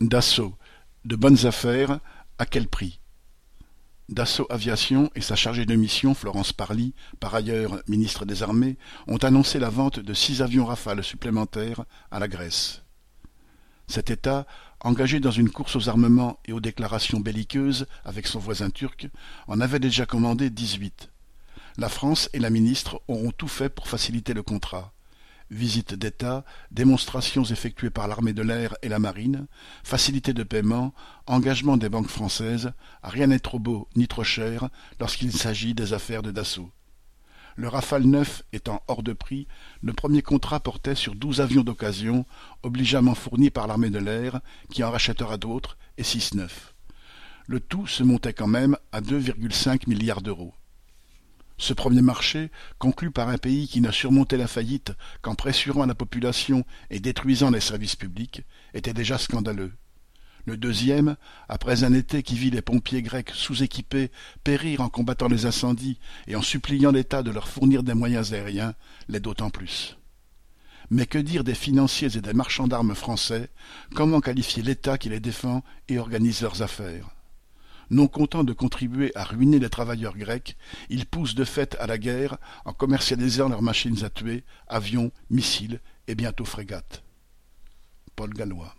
Dassault, de bonnes affaires, à quel prix? Dassault Aviation et sa chargée de mission Florence Parly, par ailleurs ministre des Armées, ont annoncé la vente de six avions Rafale supplémentaires à la Grèce. Cet État, engagé dans une course aux armements et aux déclarations belliqueuses avec son voisin turc, en avait déjà commandé dix-huit. La France et la ministre auront tout fait pour faciliter le contrat visites d'État, démonstrations effectuées par l'armée de l'air et la marine, facilités de paiement, engagement des banques françaises, rien n'est trop beau ni trop cher lorsqu'il s'agit des affaires de Dassault. Le Rafale neuf étant hors de prix, le premier contrat portait sur douze avions d'occasion, obligeamment fournis par l'armée de l'air, qui en rachètera d'autres, et six neufs. Le tout se montait quand même à 2,5 milliards d'euros. Ce premier marché, conclu par un pays qui n'a surmonté la faillite qu'en pressurant la population et détruisant les services publics, était déjà scandaleux. Le deuxième, après un été qui vit les pompiers grecs sous-équipés périr en combattant les incendies et en suppliant l'État de leur fournir des moyens aériens, l'est d'autant plus. Mais que dire des financiers et des marchands d'armes français? Comment qualifier l'État qui les défend et organise leurs affaires? Non content de contribuer à ruiner les travailleurs grecs, ils poussent de fait à la guerre en commercialisant leurs machines à tuer, avions, missiles et bientôt frégates. Paul Gallois